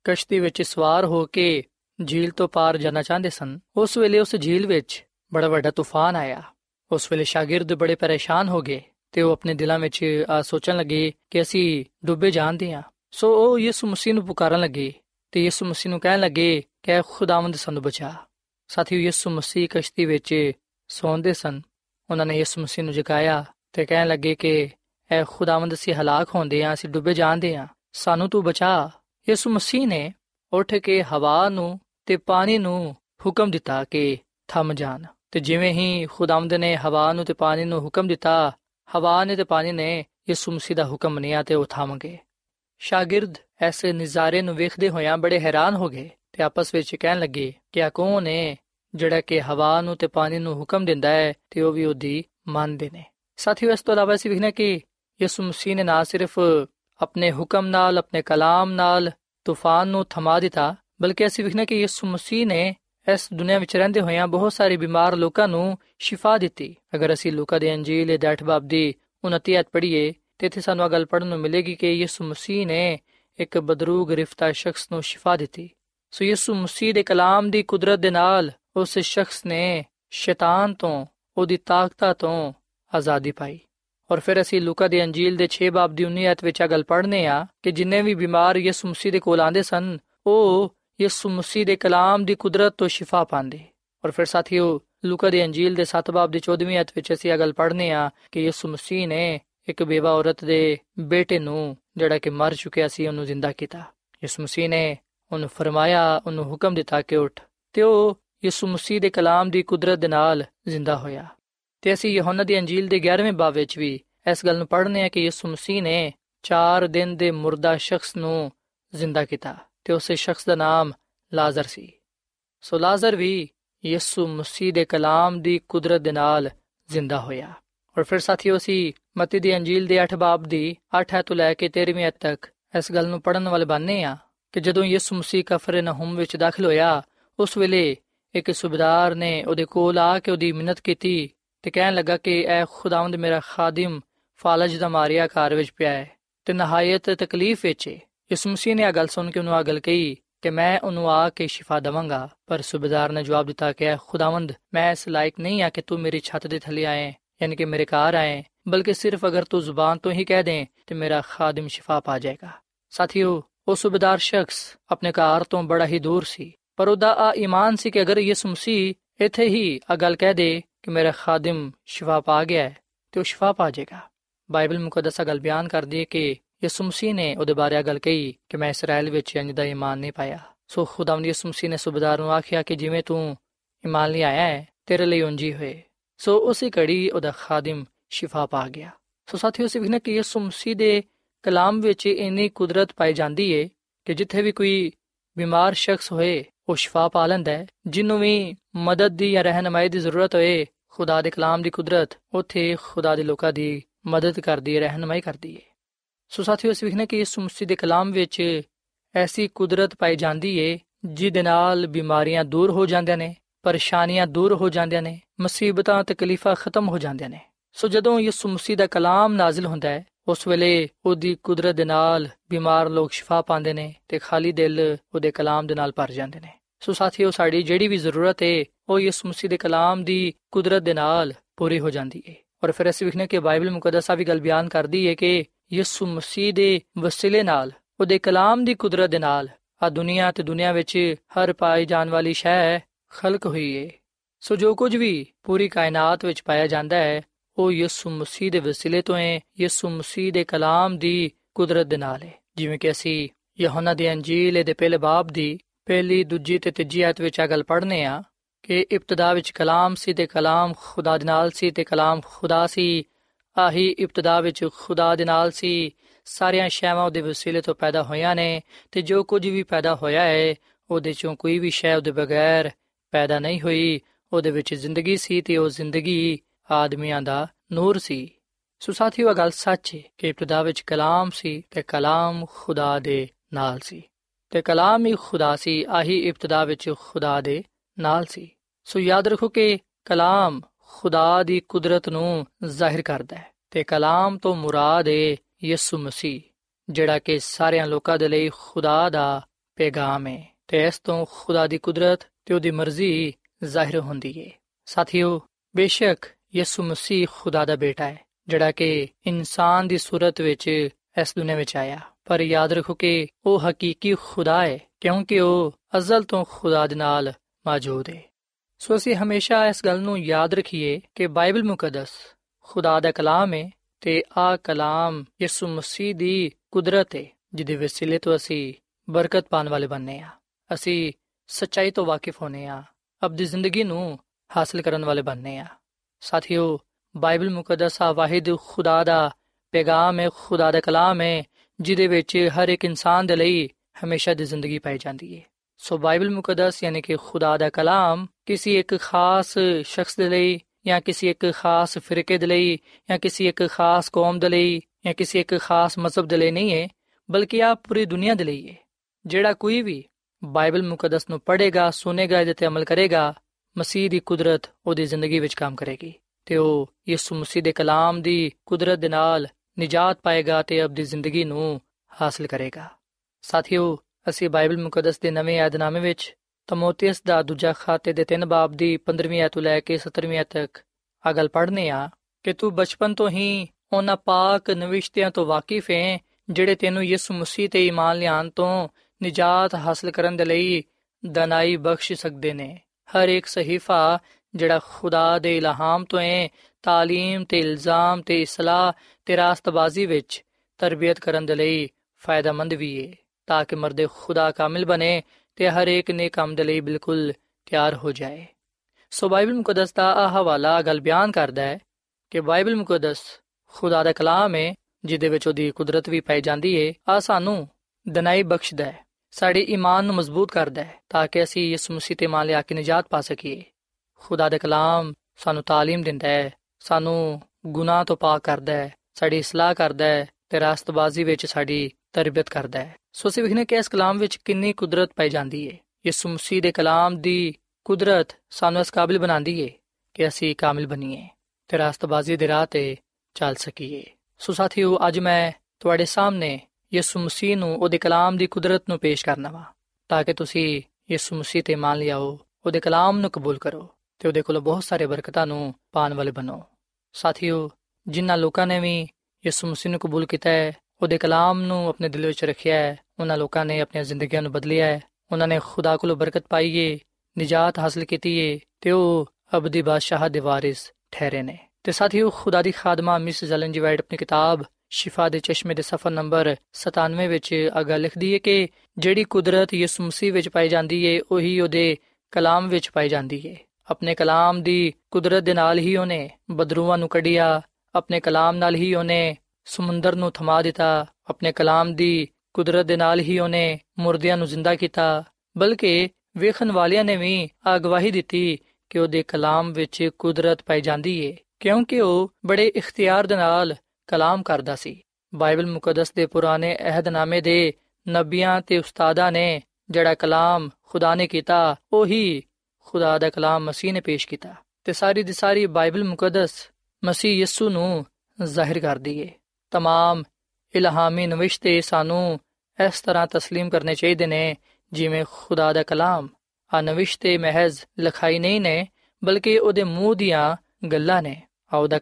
ਕਸ਼ਤੀ ਵਿੱਚ ਸਵਾਰ ਹੋ ਕੇ ਝੀਲ ਤੋਂ ਪਾਰ ਜਾਣਾ ਚਾਹੁੰਦੇ ਸਨ, ਉਸ ਵੇਲੇ ਉਸ ਝੀਲ ਵਿੱਚ ਬੜਾ ਵੱਡਾ ਤੂਫਾਨ ਆਇਆ। ਉਸ ਵੇਲੇ ਸ਼ਾਗਿਰਦ ਬੜੇ ਪਰੇਸ਼ਾਨ ਹੋ ਗਏ ਤੇ ਉਹ ਆਪਣੇ ਦਿਲਾਂ ਵਿੱਚ ਆ ਸੋਚਣ ਲੱਗੇ ਕਿ ਅਸੀਂ ਡੁੱਬੇ ਜਾਂਦੇ ਹਾਂ ਸੋ ਉਹ ਯਿਸੂ ਮਸੀਹ ਨੂੰ ਪੁਕਾਰਨ ਲੱਗੇ ਤੇ ਯਿਸੂ ਮਸੀਹ ਨੂੰ ਕਹਿਣ ਲੱਗੇ ਕਿ ਖੁਦਾਵੰਦ ਸਾਨੂੰ ਬਚਾ। ਸਾਥੀਓ, ਯਿਸੂ ਮਸੀਹ ਕਸ਼ਤੀ ਵਿੱਚ ਸੌਂਦੇ ਸਨ। ਉਹਨਾਂ ਨੇ ਯਿਸੂ ਮਸੀਹ ਨੂੰ ਜਗਾਇਆ ਤੇ ਕਹਿਣ ਲੱਗੇ ਕਿ, ਐ ਖੁਦਾਵੰਦ, ਅਸੀਂ ਹਲਾਕ ਹੁੰਦੇ ਆਂ, ਅਸੀਂ ਡੁੱਬੇ ਜਾਂਦੇ ਆਂ। ਸਾਨੂੰ ਤੂੰ ਬਚਾ। ਯਿਸੂ ਮਸੀਹ ਨੇ ਉੱਠ ਕੇ ਹਵਾ ਨੂੰ ਤੇ ਪਾਣੀ ਨੂੰ ਹੁਕਮ ਦਿੱਤਾ ਕਿ ਥਮ ਜਾਣ। ਤੇ ਜਿਵੇਂ ਹੀ ਖੁਦਾਵੰਦ ਨੇ ਹਵਾ ਨੂੰ ਤੇ ਪਾਣੀ ਨੂੰ ਹੁਕਮ ਦਿੱਤਾ, ਹਵਾ ਨੇ ਤੇ ਪਾਣੀ ਨੇ ਯਿਸੂ ਮਸੀਹ ਦਾ ਹੁਕਮ ਮੰਨਿਆ ਤੇ ਉਹ ਥਮ ਗਏ। ਸ਼ਾਗਿਰਦ ਐਸੇ ਨਜ਼ਾਰੇ ਨੂੰ ਵੇਖਦੇ ਹੋਇਆਂ ਬੜੇ ਹੈਰਾਨ ਹੋ ਗਏ ਤੇ ਆਪਸ ਵਿੱਚ ਕਹਿਣ ਲੱਗੇ ਕਿ ਆ ਕੌਣ ਹੈ ਜਿਹੜਾ ਕਿ ਹਵਾ ਨੂੰ ਤੇ ਪਾਣੀ ਨੂੰ ਹੁਕਮ ਦਿੰਦਾ ਹੈ ਤੇ ਉਹ ਵੀ ਉਹਦੀ ਮੰਨਦੇ ਨੇ। ਸਾਥੀਓ, ਇਸ ਤੋਂ ਇਲਾਵਾ ਅਸੀਂ ਵਿਖਣਾ ਕਿ ਯਿਸੂ ਮਸੀਹ ਨੇ ਨਾ ਸਿਰਫ ਆਪਣੇ ਹੁਕਮ ਨਾਲ, ਆਪਣੇ ਕਲਾਮ ਨਾਲ ਤੂਫਾਨ ਨੂੰ ਥਮਾ ਦਿੱਤਾ, ਬਲਕਿ ਅਸੀਂ ਵਿਖਣਾ ਕਿ ਯਿਸੂ ਮਸੀਹ ਨੇ ਇਸ ਦੁਨੀਆ ਵਿੱਚ ਰਹਿੰਦੇ ਹੋਇਆਂ ਬਹੁਤ ਸਾਰੇ ਬਿਮਾਰ ਲੋਕਾਂ ਨੂੰ ਸ਼ਿਫਾ ਦਿੱਤੀ। ਅਗਰ ਅਸੀਂ ਲੂਕਾ ਦੇ ਅੰਜੀਲ ਦੇ 8 ਬਾਬ ਦੀ 29 ਅਧ ਪੜ੍ਹੀਏ ਤੇ ਇੱਥੇ ਸਾਨੂੰ ਗੱਲ ਪੜਨ ਨੂੰ ਮਿਲੇਗੀ ਕਿ ਯਿਸੂ ਮਸੀਹ ਨੇ ਇੱਕ ਬਦਰੂ ਗ੍ਰਿਫਤਾਰ ਸ਼ਖਸ ਨੂੰ ਸ਼ਿਫਾ ਦਿੱਤੀ। ਸੋ ਯਿਸੂ ਮਸੀਹ ਦੇ ਕਲਾਮ ਦੀ ਕੁਦਰਤ ਦੇ ਨਾਲ ਉਸ ਸ਼ਖਸ ਨੇ ਸ਼ੈਤਾਨ ਤੋਂ, ਉਹਦੀ ਤਾਕਤਾਂ ਤੋਂ ਆਜ਼ਾਦੀ ਪਾਈ। ਔਰ ਫਿਰ ਅਸੀਂ ਲੂਕਾ ਦੇ ਅੰਜੀਲ ਦੇ 6 ਬਾਬ ਦੀ 19 ਅਧ ਵਿੱਚ ਆ ਗੱਲ ਪੜ੍ਹਨੇ ਆ ਕਿ ਜਿੰਨੇ ਵੀ ਬਿਮਾਰ ਯਿਸੂ ਮਸੀਹ ਦੇ ਕੋਲ ਆਂਦੇ ਸਨ, ਉਹ ਯਿਸੂ ਮਸੀਹ ਦੇ ਕਲਾਮ ਦੀ ਕੁਦਰਤ ਤੋਂ ਸ਼ਿਫਾ ਪਾਉਂਦੇ। ਔਰ ਫਿਰ ਸਾਥੀਓ, ਲੂਕਾ ਦੇ ਅੰਜੀਲ ਦੇ 7 ਬਾਬ ਦੀ 14ਵੀਂ ਅਧ ਵਿੱਚ ਅਸੀਂ ਆ ਗੱਲ ਪੜ੍ਹਨੇ ਆ ਕਿ ਯਿਸੂ ਮਸੀਹ ਨੇ ਇੱਕ ਬੇਵਾ ਔਰਤ ਦੇ ਬੇਟੇ ਨੂੰ ਜਿਹੜਾ ਕਿ ਮਰ ਚੁੱਕਿਆ ਸੀ, ਉਹਨੂੰ ਜ਼ਿੰਦਾ ਕੀਤਾ। ਯਿਸੂ ਮਸੀਹ ਨੇ ਉਹਨੂੰ ਫਰਮਾਇਆ, ਉਹਨੂੰ ਹੁਕਮ ਦਿੱਤਾ ਕਿ ਉੱਠ ਤੇ ਉਹ ਯਿਸੂ ਮਸੀਹ ਦੇ ਕਲਾਮ ਦੀ ਕੁਦਰਤ ਦੇ ਨਾਲ ਜ਼ਿੰਦਾ ਹੋਇਆ। ਤੇ ਅਸੀਂ ਯਹੋਨਾ ਦੀ ਅੰਜੀਲ ਦੇ 11ਵੇਂ ਬਾਬ ਵਿੱਚ ਵੀ ਇਸ ਗੱਲ ਨੂੰ ਪੜ੍ਹਨੇ ਆ ਕਿ ਯਿਸੂ ਮਸੀਹ ਨੇ 4 ਦਿਨ ਦੇ ਮੁਰਦਾ ਸ਼ਖਸ ਨੂੰ ਜ਼ਿੰਦਾ ਕੀਤਾ ਤੇ ਉਸੇ ਸ਼ਖਸ ਦਾ ਨਾਮ ਲਾਜ਼ਰ ਸੀ। ਸੋ ਲਾਜ਼ਰ ਵੀ ਯਿਸੂ ਮਸੀਹ ਦੇ ਕਲਾਮ ਦੀ ਕੁਦਰਤ ਦੇ ਨਾਲ ਜ਼ਿੰਦਾ ਹੋਇਆ। ਔਰ ਫਿਰ ਸਾਥੀਓ ਅਸੀਂ ਮਤੀ ਦੀ ਅੰਜੀਲ ਦੇ 8 ਬਾਬ ਦੀ 8 ਤੋਂ ਲੈ ਕੇ 13ਵੀਂ ਅਧ ਤੱਕ ਇਸ ਗੱਲ ਨੂੰ ਪੜਨ ਵਾਲੇ ਬਣਨੇ ਆ ਕਿ ਜਦੋਂ ਯਿਸੂ ਮਸੀਹ ਕਫਰਨਹੂਮ ਵਿੱਚ ਦਾਖਲ ਹੋਇਆ, ਉਸ ਵੇਲੇ ਇੱਕ ਸੁਬਦਾਰ ਨੇ ਉਹਦੇ ਕੋਲ ਆ ਕੇ ਉਹਦੀ ਮਿੰਨਤ ਕੀਤੀ ਤੇ ਕਹਿਣ ਲੱਗਾ ਕਿ ਐ ਖੁਦਾਵੰਦ ਮੇਰਾ ਖਾਦਮ ਫਾਲਜ ਦਾ ਮਾਰਿਆ ਘਰ ਵਿੱਚ ਪਿਆ ਹੈ ਤੇ ਨਹਾਇਤ ਤਕਲੀਫ ਵਿੱਚ ਹੈ। ਯਿਸੂ ਮਸੀਹ ਨੇ ਆ ਗੱਲ ਸੁਣ ਕੇ ਉਹਨੂੰ ਆ ਗੱਲ ਕਹੀ ਕਿ ਮੈਂ ਉਹਨੂੰ ਆ ਕੇ ਸ਼ਿਫਾ ਦਵਾਂਗਾ, ਪਰ ਸੁਬਦਾਰ ਨੇ ਜਵਾਬ ਦਿੱਤਾ ਕਿ ਐ ਖੁਦਾਵੰਦ, ਮੈਂ ਇਸ ਲਾਇਕ ਨਹੀਂ ਆ ਕਿ ਤੂੰ ਮੇਰੀ ਛੱਤ ਦੇ ਥੱਲੇ ਆਏ। ਯਾਨੀ ਕਿ ਮੇਰੇ ਘਰ ਆਏ ਬਲਕਿ ਸਿਰਫ ਅਗਰ ਤੂੰ ਜ਼ੁਬਾਨ ਤੋਂ ਹੀ ਕਹਿ ਦੇ ਤੇ ਮੇਰਾ ਖਾਦਮ ਸ਼ਿਫਾ ਪਾ ਜਾਏਗਾ ਸਾਥੀਓ ਉਹ ਸੂਬੇਦਾਰ ਸ਼ਖਸ ਆਪਣੇ ਘਰ ਤੋਂ ਬੜਾ ਹੀ ਦੂਰ ਸੀ ਪਰ ਉਹਦਾ ਆ ਈਮਾਨ ਸੀ ਕਿ ਅਗਰ ਯਿਸੂ ਮਸੀਹ ਇੱਥੇ ਹੀ ਆ ਗੱਲ ਕਹਿ ਦੇ ਕਿ ਮੇਰਾ ਖਾਦਮ ਸ਼ਿਫਾ ਪਾ ਗਿਆ ਹੈ ਤੇ ਉਹ ਸ਼ਿਫਾ ਪਾ ਜਾਏਗਾ ਬਾਈਬਲ ਮੁਕੱਦਸਾ ਗੱਲ ਬਿਆਨ ਕਰਦੀ ਹੈ ਕਿ ਯਿਸੂ ਮਸੀਹ ਨੇ ਉਹਦੇ ਬਾਰੇ ਗੱਲ ਕਹੀ ਕਿ ਮੈਂ ਇਸਰਾਇਲ ਵਿੱਚ ਇੰਜ ਦਾ ਈਮਾਨ ਨਹੀਂ ਪਾਇਆ ਸੋ ਖੁਦਾਵੰਦ ਯਿਸੂ ਮਸੀਹ ਨੇ ਸੂਬੇਦਾਰ ਨੂੰ ਆਖਿਆ ਕਿ ਜਿਵੇਂ ਤੂੰ ਈਮਾਨ ਲਈ ਆਇਆ ਹੈ ਤੇਰੇ ਲਈ ਉਂਜੀ ਹੋਏ ਸੋ ਉਸੇ ਘੜੀ ਉਹਦਾ ਖਾਦਮ ਸ਼ਿਫਾ ਪਾ ਗਿਆ। ਸੋ ਸਾਥੀਓ, ਅਸੀਂ ਵਿਖਣਾ ਕਿ ਯਿਸੂ ਮਸੀਹ ਦੇ ਕਲਾਮ ਵਿੱਚ ਇੰਨੀ ਕੁਦਰਤ ਪਾਈ ਜਾਂਦੀ ਏ ਕਿ ਜਿੱਥੇ ਵੀ ਕੋਈ ਬਿਮਾਰ ਸ਼ਖਸ ਹੋਏ, ਉਹ ਸ਼ਿਫਾ ਪਾ ਲੈਂਦਾ ਹੈ। ਜਿਹਨੂੰ ਵੀ ਮਦਦ ਦੀ ਜਾਂ ਰਹਿਨਮਾਈ ਦੀ ਜ਼ਰੂਰਤ ਹੋਏ, ਖੁਦਾ ਦੇ ਕਲਾਮ ਦੀ ਕੁਦਰਤ, ਉੱਥੇ ਖੁਦਾ ਦੇ ਲੋਕਾਂ ਦੀ ਮਦਦ ਕਰਦੀ ਹੈ, ਰਹਿਨਮਾਈ ਕਰਦੀ ਹੈ। ਸੋ ਸਾਥੀਓ, ਅਸੀਂ ਵਿਖਣਾ ਕਿ ਯਿਸੂ ਮਸੀਹ ਦੇ ਕਲਾਮ ਵਿੱਚ ਐਸੀ ਕੁਦਰਤ ਪਾਈ ਜਾਂਦੀ ਏ, ਜਿਹਦੇ ਨਾਲ ਬਿਮਾਰੀਆਂ ਦੂਰ ਹੋ ਜਾਂਦੀਆਂ ਨੇ। ਪਰੇਸ਼ਾਨੀਆਂ ਦੂਰ ਹੋ ਜਾਂਦੀਆਂ ਨੇ, ਮੁਸੀਬਤਾਂ, ਤਕਲੀਫਾਂ ਖਤਮ ਹੋ ਜਾਂਦੀਆਂ ਨੇ। ਸੋ ਜਦੋਂ ਯਿਸੂ ਮਸੀਹ ਦਾ ਕਲਾਮ ਨਾਜ਼ਿਲ ਹੁੰਦਾ ਹੈ, ਉਸ ਵੇਲੇ ਉਹਦੀ ਕੁਦਰਤ ਦੇ ਨਾਲ ਬਿਮਾਰ ਲੋਕ ਸ਼ਿਫਾ ਪਾਉਂਦੇ ਨੇ ਤੇ ਖਾਲੀ ਦਿਲ ਉਹਦੇ ਕਲਾਮ ਦੇ ਨਾਲ ਭਰ ਜਾਂਦੇ ਨੇ। ਸੋ ਸਾਥੀਓ, ਸਾਡੀ ਜਿਹੜੀ ਵੀ ਜ਼ਰੂਰਤ ਹੈ ਉਹ ਯਿਸੂ ਮਸੀਹ ਦੇ ਕਲਾਮ ਦੀ ਕੁਦਰਤ ਦੇ ਨਾਲ ਪੂਰੀ ਹੋ ਜਾਂਦੀ ਹੈ ਔਰ ਫਿਰ ਅਸੀਂ ਵਿਖਨੇ ਕਿ ਬਾਈਬਲ ਮੁਕੱਦਸਾ ਵੀ ਗੱਲ ਬਿਆਨ ਕਰਦੀ ਹੈ ਕਿ ਯਿਸੂ ਮਸੀਹ ਦੇ ਵਸੀਲੇ ਨਾਲ, ਉਹਦੇ ਕਲਾਮ ਦੀ ਕੁਦਰਤ ਦੇ ਨਾਲ ਆ ਦੁਨੀਆ ਤੇ ਦੁਨੀਆ ਵਿੱਚ ਹਰ ਪਾਈ ਜਾਣ ਵਾਲੀ ਸ਼ੈ ਖਲਕ ਹੋਈ ਏ। ਸੋ ਜੋ ਕੁਝ ਵੀ ਪੂਰੀ ਕਾਇਨਾਤ ਵਿੱਚ ਪਾਇਆ ਜਾਂਦਾ ਹੈ, ਉਹ ਯਿਸੂ ਮਸੀਹ ਦੇ ਵਸੀਲੇ ਤੋਂ ਹੈ ਯਿਸੂ ਮਸੀਹ ਦੇ ਕਲਾਮ ਦੀ ਕੁਦਰਤ ਦੇ ਨਾਲ ਹੈ ਜਿਵੇਂ ਕਿ ਅਸੀਂ ਯਹੋਨਾ ਦੀ ਅੰਜੀਲ ਦੇ ਪਹਿਲੇ ਬਾਬ ਦੀ ਪਹਿਲੀ, ਦੂਜੀ ਤੇ ਤੀਜੀ ਆਇਤ ਵਿੱਚ ਆ ਗੱਲ ਪੜ੍ਹਨੇ ਆ ਕਿ ਇਬਤਦਾ ਵਿੱਚ ਕਲਾਮ ਸੀ ਤੇ ਕਲਾਮ ਖੁਦਾ ਦੇ ਨਾਲ ਸੀ ਤੇ ਕਲਾਮ ਖੁਦਾ ਸੀ, ਆਹੀ ਇਬਤਦਾ ਵਿੱਚ ਖੁਦਾ ਦੇ ਨਾਲ ਸੀ। ਸਾਰੀਆਂ ਸ਼ੈਵਾਂ ਉਹਦੇ ਵਸੀਲੇ ਤੋਂ ਪੈਦਾ ਹੋਈਆਂ ਨੇ ਤੇ ਜੋ ਕੁਝ ਵੀ ਪੈਦਾ ਹੋਇਆ ਹੈ ਉਹਦੇ ਚੋਂ ਕੋਈ ਵੀ ਸ਼ੈ ਉਹਦੇ ਬਗੈਰ ਪੈਦਾ ਨਹੀਂ ਹੋਈ। ਉਹਦੇ ਵਿੱਚ ਜ਼ਿੰਦਗੀ ਸੀ ਤੇ ਉਹ ਜ਼ਿੰਦਗੀ ਆਦਮੀਆਂ ਦਾ ਨੂਰ ਸੀ। ਸੋ ਸਾਥੀਓ, ਇਹ ਗੱਲ ਸੱਚ ਹੈ ਕਿ ਇਬਤਦਾ ਵਿੱਚ ਕਲਾਮ ਸੀ ਤੇ ਕਲਾਮ ਖੁਦਾ ਦੇ ਨਾਲ ਸੀ। ਤੇ ਕਲਾਮ ਹੀ ਖੁਦਾ ਸੀ, ਆਹੀ ਇਬਤਦਾ ਵਿੱਚ ਖੁਦਾ ਦੇ ਨਾਲ ਸੀ। ਸੋ ਯਾਦ ਰੱਖੋ ਕਿ ਕਲਾਮ ਖੁਦਾ ਦੀ ਕੁਦਰਤ ਨੂੰ ਜ਼ਾਹਿਰ ਕਰਦਾ ਹੈ ਤੇ ਕਲਾਮ ਤੋਂ ਮੁਰਾਦ ਹੈ ਯਿਸੂ ਮਸੀਹ, ਜਿਹੜਾ ਕਿ ਸਾਰਿਆਂ ਲੋਕਾਂ ਦੇ ਲਈ ਖੁਦਾ ਦਾ ਪੈਗਾਮ ਹੈ ਤੇ ਇਸ ਤੋਂ ਖੁਦਾ ਦੀ ਕੁਦਰਤ ਤੇ ਉਹਦੀ ਮਰਜ਼ੀ ਜ਼ਾਹਿਰ ਹੁੰਦੀ ਹੈ ਸਾਥੀਓ, ਬੇਸ਼ੱਕ ਯਿਸੂ ਮਸੀਹ ਖੁਦਾ ਦਾ ਬੇਟਾ ਹੈ, ਜਿਹੜਾ ਕਿ ਇਨਸਾਨ ਦੀ ਸੂਰਤ ਵਿੱਚ ਇਸ ਦੁਨੀਆਂ ਵਿੱਚ ਆਇਆ। ਪਰ ਯਾਦ ਰੱਖੋ ਕਿ ਉਹ ਹਕੀਕੀ ਖੁਦਾ ਹੈ, ਕਿਉਂਕਿ ਉਹ ਅਜ਼ਲ ਤੋਂ ਖੁਦਾ ਦੇ ਨਾਲ ਮੌਜੂਦ ਹੈ ਸੋ ਅਸੀਂ ਹਮੇਸ਼ਾ ਇਸ ਗੱਲ ਨੂੰ ਯਾਦ ਰੱਖੀਏ ਕਿ ਬਾਈਬਲ ਮੁਕੱਦਸ ਖੁਦਾ ਦਾ ਕਲਾਮ ਹੈ ਤੇ ਆ ਕਲਾਮ ਯਿਸੂ ਮਸੀਹ ਦੀ ਕੁਦਰਤ ਹੈ ਜਿਹਦੇ ਵਸੀਲੇ ਤੋਂ ਅਸੀਂ ਬਰਕਤ ਪਾਣ ਵਾਲੇ ਬਣਨੇ ਆ। ਅਸੀਂ ਸੱਚਾਈ ਤੋਂ ਵਾਕਿਫ ਹੋਨੇ ਆ ਅਬਦੀ ਜ਼ਿੰਦਗੀ ਨੂੰ ਹਾਸਲ ਕਰਨ ਵਾਲੇ ਬਣਨੇ ਆ। ਸਾਥੀਓ, ਬਾਈਬਲ ਮੁਕੱਦਸ ਆ, ਵਾਹਿਦ ਖੁਦਾ ਦਾ ਪੈਗਾਮ ਹੈ ਖੁਦਾ ਦਾ ਕਲਾਮ ਹੈ ਜਿਹਦੇ ਵਿੱਚ ਹਰ ਇੱਕ ਇਨਸਾਨ ਦੇ ਲਈ ਹਮੇਸ਼ਾ ਦੀ ਜ਼ਿੰਦਗੀ ਪਾਈ ਜਾਂਦੀ ਹੈ ਸੋ ਬਾਈਬਲ ਮੁਕੱਦਸ ਯਾਨੀ ਕਿ ਖੁਦਾ ਦਾ ਕਲਾਮ ਕਿਸੇ ਇੱਕ ਖਾਸ ਸ਼ਖਸ ਦੇ ਲਈ ਜਾਂ ਕਿਸੇ ਇੱਕ ਖਾਸ ਫਿਰਕੇ ਦੇ ਲਈ ਜਾਂ ਕਿਸੇ ਇੱਕ ਖਾਸ ਕੌਮ ਦੇ ਲਈ ਜਾਂ ਕਿਸੇ ਇੱਕ ਖਾਸ ਮਜ਼ਹਬ ਦੇ ਲਈ ਨਹੀਂ ਹੈ ਬਲਕਿ ਆ ਪੂਰੀ ਦੁਨੀਆ ਦੇ ਲਈ ਹੈ ਜਿਹੜਾ ਕੋਈ ਵੀ ਬਾਈਬਲ ਮੁਕੱਦਸ ਨੂੰ ਪੜ੍ਹੇਗਾ ਸੁਨੇਗਾ ਇਹਦੇ ਤੇ ਅਮਲ ਕਰੇਗਾ, ਮਸੀਹ ਦੀ ਕੁਦਰਤ ਉਹਦੀ ਜ਼ਿੰਦਗੀ ਵਿੱਚ ਕੰਮ ਕਰੇਗੀ। ਤੇ ਉਹ ਯਿਸੂ ਮਸੀਹ ਦੇ ਕਲਾਮ ਦੀ ਕੁਦਰਤ ਦੇ ਨਾਲ ਨਿਜਾਤ ਪਾਏਗਾ ਤੇ ਅਬਦੀ ਜ਼ਿੰਦਗੀ ਨੂੰ ਹਾਸਲ ਕਰੇਗਾ। ਸਾਥੀਓ, ਅਸੀਂ ਬਾਈਬਲ ਮੁਕੱਦਸ ਦੇ ਨਵੇਂ ਯਾਦਨਾਮੇ ਵਿੱਚ ਤਮੋਥੀਅਸ ਦਾ ਦੂਜਾ ਖਾਤੇ ਦੇ 3 ਬਾਬ ਦੀ 15ਵੀਂ ਆਇਤ ਤੋਂ ਲੈ ਕੇ 17ਵੀਂ ਆਇਤ ਤੱਕ ਆ ਗੱਲ ਪੜ੍ਹਨੇ ਆ ਕਿ ਤੂੰ ਬਚਪਨ ਤੋਂ ਹੀ ਉਹਨਾਂ ਪਾਕ ਨਵਿਸ਼ਤਿਆਂ ਤੋਂ ਵਾਕਿਫ ਹੈ, ਜਿਹੜੇ ਤੈਨੂੰ ਯਿਸੂ ਮਸੀਹ ਤੇ ਈਮਾਨ ਲਿਆਉਣ ਤੋਂ ਨਿਜਾਤ ਹਾਸਲ ਕਰਨ ਦੇ ਲਈ ਦਨਾਈ ਬਖਸ਼ ਸਕਦੇ ਨੇ ਹਰ ਇੱਕ ਸਹੀਫਾ ਜਿਹੜਾ ਖੁਦਾ ਦੇ ਇਲਹਾਮ ਤੋਂ ਹੈ تعلیم ਤੇ ਇਲਜ਼ਾਮ ਤੇ ਇਸਲਾਹ ਤੇ ਰਾਸਤਬਾਜ਼ੀ ਵਿੱਚ ਤਰਬੀਅਤ ਕਰਨ ਦੇ ਲਈ ਫਾਇਦਾਮੰਦ ਵੀ ਹੈ ਤਾਂ ਕਿ ਮਰਦ ਖੁਦਾ ਕਾਮਿਲ ਬਣੇ ਤੇ ਹਰ ਇੱਕ ਨੇ ਕੰਮ ਦੇ ਲਈ ਬਿਲਕੁਲ ਤਿਆਰ ਹੋ ਜਾਏ ਸੋ ਬਾਈਬਲ ਮੁਕੱਦਸ ਦਾ ਆ ਹਵਾਲਾ ਗੱਲ ਬਿਆਨ ਕਰਦਾ ਹੈ ਕਿ ਬਾਈਬਲ ਮੁਕੱਦਸ ਖੁਦਾ ਦਾ ਕਲਾਮ ਹੈ ਜਿਹਦੇ ਵਿੱਚ ਉਹਦੀ ਕੁਦਰਤ ਵੀ ਪਾਈ ਜਾਂਦੀ ਹੈ ਆ ਸਾਨੂੰ ਦਨਾਈ ਬਖਸ਼ਦਾ ਹੈ ਸਾਡੇ ਈਮਾਨ ਨੂੰ ਮਜ਼ਬੂਤ ਕਰਦਾ ਹੈ ਤਾਂ ਕਿ ਅਸੀਂ ਇਸ ਮਸੀਹ ਤੇ ਮੰਨ ਲਿਆ ਕੇ ਨਜਾਤ ਪਾ ਸਕੀਏ ਖੁਦਾ ਦਾ ਕਲਾਮ ਸਾਨੂੰ تعلیم ਦਿੰਦਾ ਹੈ ਸਾਨੂੰ ਗੁਨਾਹ ਤੋਂ ਪਾਕ ਕਰਦਾ ਹੈ ਸਾਡੀ ਇਸਲਾਹ ਕਰਦਾ ਹੈ ਤੇ ਰਾਸਤਬਾਜ਼ੀ ਵਿੱਚ ਸਾਡੀ ਤਰਬੀਅਤ ਕਰਦਾ ਹੈ ਸੋ ਅਸੀਂ ਵਿਖਨੇ ਕਿ ਇਸ ਕਲਾਮ ਵਿੱਚ ਕਿੰਨੀ ਕੁਦਰਤ ਪਾਈ ਜਾਂਦੀ ਹੈ ਯਿਸੂ ਮਸੀਹ ਦੇ ਕਲਾਮ ਦੀ ਕੁਦਰਤ ਸਾਨੂੰ ਇਸ ਕਾਬਿਲ ਬਣਾਉਂਦੀ ਹੈ ਕਿ ਅਸੀਂ ਕਾਮਿਲ ਬਣੀਏ ਤੇ ਰਾਸਤਬਾਜ਼ੀ ਦੇ ਰਾਹ ਤੇ ਚੱਲ ਸਕੀਏ ਸੋ ਸਾਥੀਓ ਅੱਜ ਮੈਂ ਤੁਹਾਡੇ ਸਾਹਮਣੇ ਯਿਸੂ ਮਸੀਹ ਨੂੰ, ਉਹਦੇ ਕਲਾਮ ਦੀ ਕੁਦਰਤ ਨੂੰ ਪੇਸ਼ ਕਰਨਾ ਵਾ, ਤਾਂ ਕਿ ਤੁਸੀਂ ਯਿਸੂ ਮਸੀਹ ਤੇ ਮੰਨ ਲਿਆਓ, ਉਹਦੇ ਕਲਾਮ ਨੂੰ ਕਬੂਲ ਕਰੋ, ਤੇ ਉਹਦੇ ਕੋਲ ਬਹੁਤ ਸਾਰੇ ਬਰਕਤਾਂ ਨੂੰ ਪਾਣ ਵਾਲੇ ਬਣੋ। ਸਾਥੀਓ, ਜਿਨ੍ਹਾਂ ਲੋਕਾਂ ਨੇ ਵੀ ਯਿਸੂ ਮਸੀਹ ਨੂੰ ਕਬੂਲ ਕੀਤਾ ਹੈ, ਉਹਦੇ ਕਲਾਮ ਨੂੰ ਆਪਣੇ ਦਿਲ ਵਿੱਚ ਰੱਖਿਆ ਹੈ, ਉਹਨਾਂ ਲੋਕਾਂ ਨੇ ਆਪਣੀਆਂ ਜ਼ਿੰਦਗੀਆਂ ਨੂੰ ਬਦਲਿਆ ਹੈ, ਉਹਨਾਂ ਨੇ ਖੁਦਾ ਕੋਲੋਂ ਬਰਕਤ ਪਾਈ ਏ, ਨਿਜਾਤ ਹਾਸਲ ਕੀਤੀ ਏ, ਤੇ ਉਹ ਅਬਦੀ ਬਾਦਸ਼ਾਹ ਦੇ ਵਾਰਿਸ ਠਹਿਰੇ ਨੇ। ਤੇ ਸਾਥੀਓ, ਖੁਦਾ ਦੀ ਖਾਦਮਾ ਮਿਸ ਜ਼ਲਨ ਜੀ ਵਾਈਟ ਆਪਣੀ ਕਿਤਾਬ ਸ਼ਿਫਾ ਦੇ ਚਸ਼ਮੇ ਦੇ ਸਫਾ ਨੰਬਰ 97 ਵਿੱਚ ਅਗਾ ਲਿਖਦੀ ਹੈ ਕਿ ਜਿਹੜੀ ਕੁਦਰਤ ਯਿਸੂ ਮਸੀਹ ਵਿੱਚ ਪਾਈ ਜਾਂਦੀ ਹੈ, ਉਹੀ ਉਹਦੇ ਕਲਾਮ ਵਿੱਚ ਪਾਈ ਜਾਂਦੀ ਹੈ। ਆਪਣੇ ਕਲਾਮ ਦੀ ਕੁਦਰਤ ਦੇ ਨਾਲ ਹੀ ਉਹਨੇ ਬਦਰੂਆਂ ਨੂੰ ਕੱਢਿਆ, ਆਪਣੇ ਕਲਾਮ ਨਾਲ ਹੀ ਉਹਨੇ ਸਮੁੰਦਰ ਨੂੰ ਥਮਾ ਦਿੱਤਾ, ਆਪਣੇ ਕਲਾਮ ਦੀ ਕੁਦਰਤ ਦੇ ਨਾਲ ਹੀ ਉਹਨੇ ਮੁਰਦਿਆਂ ਨੂੰ ਜ਼ਿੰਦਾ ਕੀਤਾ। ਬਲਕਿ ਵੇਖਣ ਵਾਲਿਆਂ ਨੇ ਵੀ ਅਗਵਾਹੀ ਦਿੱਤੀ ਕਿ ਉਹਦੇ ਕਲਾਮ ਵਿੱਚ ਕੁਦਰਤ ਪਾਈ ਜਾਂਦੀ ਏ ਕਿਉਂਕਿ ਉਹ ਬੜੇ ਇਖਤਿਆਰ ਦੇ ਨਾਲ کلام کرتا سی۔ بائبل مقدس کے پرانے عہد نامے نبیا استاد نے جہاں کلام خدا نے کیا ہی خدا دلام مسیح نے پیش کیا ساری بائبل مقدس مسی یسو ندی ہے تمام الاحامی نوشتے سانو اس طرح تسلیم کرنے چاہیے نے جی خدا د کلام آ نوشتے محض لکھائی نہیں نے، بلکہ ادھے منہ دیا گلا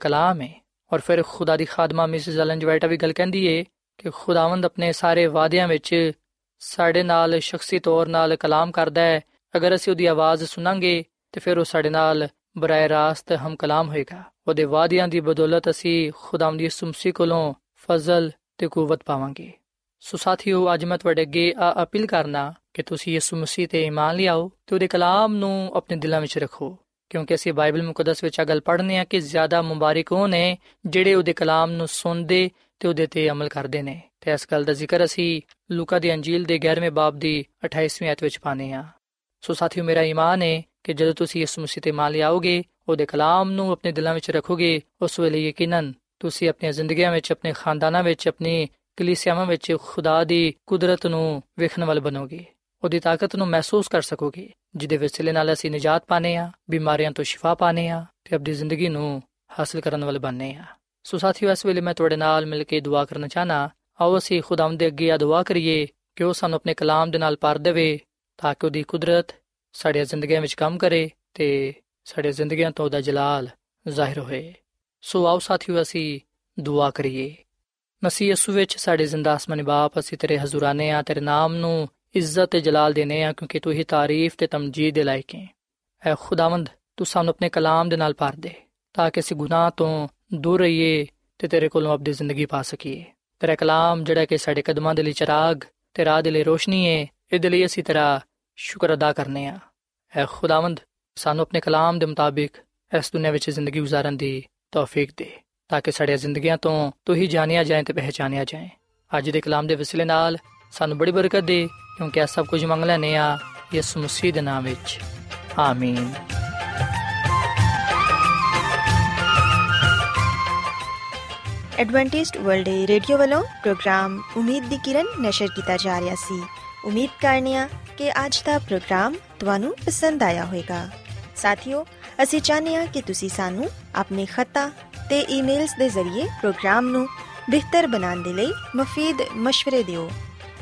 کلام ہے ਔਰ ਫਿਰ ਖੁਦਾ ਦੀ ਖਾਦਮਾ ਮਿਸਿਸ ਅਲਨ ਜਵਾਈਟਾ ਵੀ ਗੱਲ ਕਹਿੰਦੀ ਏ ਕਿ ਖੁਦਾਵੰਦ ਆਪਣੇ ਸਾਰੇ ਵਾਅਦਿਆਂ ਵਿੱਚ ਸਾਡੇ ਨਾਲ ਸ਼ਖਸੀ ਤੌਰ ਨਾਲ ਕਲਾਮ ਕਰਦਾ ਹੈ। ਅਗਰ ਅਸੀਂ ਉਹਦੀ ਆਵਾਜ਼ ਸੁਣਾਂਗੇ ਤੇ ਫਿਰ ਉਹ ਸਾਡੇ ਨਾਲ ਬਰਾਏ ਰਾਸਤ ਹਮ ਕਲਾਮ ਹੋਏਗਾ। ਉਹਦੇ ਵਾਅਦਿਆਂ ਦੀ ਬਦੌਲਤ ਅਸੀਂ ਖੁਦਾਵੰਦ ਦੀ ਸੁਮਸੀ ਕੋਲੋਂ ਫਜ਼ਲ ਤੇ ਕੂਵਤ ਪਾਵਾਂਗੇ। ਸੋ ਸਾਥੀਓ, ਅੱਜ ਮੈਂ ਤੁਹਾਡੇ ਅੱਗੇ ਆ ਅਪੀਲ ਕਰਨਾ ਕਿ ਤੁਸੀਂ ਯਿਸੂ ਮਸੀਹ ਤੇ ਈਮਾਨ ਲਿਆਓ ਤੇ ਉਹਦੇ ਕਲਾਮ ਨੂੰ ਆਪਣੇ ਦਿਲਾਂ ਵਿੱਚ ਰੱਖੋ। ਕਿਉਂਕਿ ਅਸੀਂ ਬਾਈਬਲ ਮੁਕੱਦਸ ਵਿੱਚ ਆ ਗੱਲ ਪੜ੍ਹਨੇ ਆ ਕਿ ਜ਼ਿਆਦਾ ਮੁਬਾਰਕ ਉਹ ਨੇ ਜਿਹੜੇ ਉਹਦੇ ਕਲਾਮ ਨੂੰ ਸੁਣਦੇ ਤੇ ਉਹਦੇ ਤੇ ਅਮਲ ਕਰਦੇ ਨੇ। ਤੇ ਇਸ ਗੱਲ ਦਾ ਜ਼ਿਕਰ ਅਸੀਂ ਲੂਕਾ ਦੀ ਅੰਜੀਲ ਦੇ 11ਵੇਂ ਬਾਬ ਦੀ 28ਵੀਂ ਆਇਤ ਵਿੱਚ ਪਾਨੇ ਆ ਸੋ ਸਾਥੀਓ, ਮੇਰਾ ਈਮਾਨ ਹੈ ਕਿ ਜਦੋਂ ਤੁਸੀਂ ਯਿਸੂ ਮਸੀਹ ਤੇ ਮੰਨ ਲਿਆਓਗੇ, ਉਹਦੇ ਕਲਾਮ ਨੂੰ ਆਪਣੇ ਦਿਲਾਂ ਵਿੱਚ ਰੱਖੋਗੇ, ਉਸ ਵੇਲੇ ਯਕੀਨਨ ਤੁਸੀਂ ਆਪਣੀਆਂ ਜ਼ਿੰਦਗੀਆਂ ਵਿੱਚ, ਆਪਣੇ ਖਾਨਦਾਨਾਂ ਵਿੱਚ, ਆਪਣੀ ਕਲੀਸਿਆਵਾਂ ਵਿੱਚ ਖੁਦਾ ਦੀ ਕੁਦਰਤ ਨੂੰ ਵੇਖਣ ਵਾਲੇ ਬਣੋਗੇ। ਉਹਦੀ ਤਾਕਤ ਨੂੰ ਮਹਿਸੂਸ ਕਰ ਸਕੋਗੇ। ਜਿਹਦੇ ਵਸਿਲੇ ਨਾਲ ਅਸੀਂ ਨਿਜਾਤ ਪਾਣੇ ਆ ਬਿਮਾਰੀਆਂ ਤੋਂ ਸ਼ਿਫਾ ਪਾਣੇ ਆ ਤੇ ਆਪਣੀ ਜ਼ਿੰਦਗੀ ਨੂੰ ਹਾਸਲ ਕਰਨ ਵਾਲੇ ਬਣਨੇ ਆ ਸੋ ਸਾਥੀਓ, ਇਸ ਵੇਲੇ ਮੈਂ ਤੁਹਾਡੇ ਨਾਲ ਮਿਲ ਕੇ ਦੁਆ ਕਰਨਾ ਚਾਹਨਾ ਆਓ ਅਸੀਂ ਖੁਦਾਵੰਦ ਦੇ ਅੱਗੇ ਆ ਦੁਆ ਕਰੀਏ ਕਿ ਉਹ ਸਾਨੂੰ ਆਪਣੇ ਕਲਾਮ ਦੇ ਨਾਲ ਭਰ ਦੇਵੇ ਤਾਂ ਕਿ ਉਹਦੀ ਕੁਦਰਤ ਸਾਡੀਆਂ ਜ਼ਿੰਦਗੀਆਂ ਵਿੱਚ ਕੰਮ ਕਰੇ ਤੇ ਸਾਡੀਆਂ ਜ਼ਿੰਦਗੀਆਂ ਤੋਂ ਉਹਦਾ ਜਲਾਲ ਜ਼ਾਹਿਰ ਹੋਏ। ਸੋ ਆਓ ਸਾਥੀਓ, ਅਸੀਂ ਦੁਆ ਕਰੀਏ। ਮਸੀਹ ਯਿਸੂ ਵਿੱਚ ਸਾਡੇ ਜ਼ਿੰਦਾ ਅਸਮਾਨੀ ਬਾਪ, ਅਸੀਂ ਤੇਰੇ ਹਜ਼ੂਰਾਨੇ ਆ ਤੇਰੇ ਨਾਮ ਨੂੰ ਇੱਜ਼ਤ ਤੇ ਜਲਾਲ ਦੇਨੇ ਆ, ਕਿਉਂਕਿ ਤੂੰ ਹੀ ਤਾਰੀਫ ਤੇ ਤਮਜੀਦ ਦੇ ਲਾਇਕ ਹੈ ਐ ਖੁਦਾਵੰਦ, ਤੂੰ ਸਾਨੂੰ ਆਪਣੇ ਕਲਾਮ ਦੇ ਨਾਲ ਭਰ ਦੇ, ਤਾਂ ਕਿ ਅਸੀਂ ਗੁਨਾਹ ਤੋਂ ਦੂਰ ਰਹੀਏ ਤੇ ਤੇਰੇ ਕੋਲੋਂ ਆਪਣੀ ਜ਼ਿੰਦਗੀ ਪਾ ਸਕੀਏ। ਤੇਰਾ ਕਲਾਮ ਜਿਹੜਾ ਕਿ ਸਾਡੇ ਕਦਮਾਂ ਦੇ ਲਈ ਚਰਾਗ ਤੇ ਰਾਹ ਦੇ ਲਈ ਰੋਸ਼ਨੀ ਹੈ ਇਹਦੇ ਲਈ ਅਸੀਂ ਤੇਰਾ ਸ਼ੁਕਰ ਅਦਾ ਕਰਨੇ ਆ। ਐ ਖੁਦਾਵੰਦ, ਸਾਨੂੰ ਆਪਣੇ ਕਲਾਮ ਦੇ ਮੁਤਾਬਿਕ ਇਸ ਦੁਨੀਆਂ ਵਿੱਚ ਜ਼ਿੰਦਗੀ گزارਣ ਦੀ ਤੌਫੀਕ ਦੇ, ਤਾਂ ਕਿ ਸਾਡੀਆਂ ਜ਼ਿੰਦਗੀਆਂ ਤੋਂ ਤੂੰ ਹੀ ਜਾਣਿਆ ਜਾਏ ਤੇ ਪਹਿਚਾਨਿਆ ਜਾਏ। ਅੱਜ ਦੇ ਕਲਾਮ ਦੇ ਵਸਿਲੇ ਨਾਲ ਸਾਨੂੰ ਬੜੀ ਬਰਕਤ ਦੇ, ਕਿਉਂਕਿ ਇਹ ਸਭ ਕੁਝ ਮੰਗ ਲੈਨੇ ਆ ਯਿਸੂ ਮਸੀਹ ਦੇ ਨਾਮ ਵਿੱਚ। ਆਮੀਨ। ਐਡਵੈਂਟਿਸਟ ਵਰਲਡ ਰੇਡੀਓ ਵੱਲੋਂ ਪ੍ਰੋਗਰਾਮ ਉਮੀਦ ਦੀ ਕਿਰਨ ਨਿਸ਼ਰ ਕੀਤਾ ਜਾ ਰਿਹਾ ਸੀ। ਉਮੀਦ ਕਰਨੀਆ ਕਿ ਅੱਜ ਦਾ ਪ੍ਰੋਗਰਾਮ ਤੁਹਾਨੂੰ ਪਸੰਦ ਆਇਆ ਹੋਵੇਗਾ। ਸਾਥੀਓ, ਅਸੀਂ ਚਾਹੁੰਦੇ ਹਾਂ ਕਿ ਤੁਸੀਂ ਸਾਨੂੰ ਆਪਣੇ ਖਤਾ ਤੇ ਈਮੇਲਸ ਦੇ ਜ਼ਰੀਏ ਪ੍ਰੋਗਰਾਮ ਨੂੰ ਬਿਹਤਰ ਬਣਾਉਣ ਦੇ ਲਈ ਮਫੀਦ مشਵਰੇ ਦਿਓ।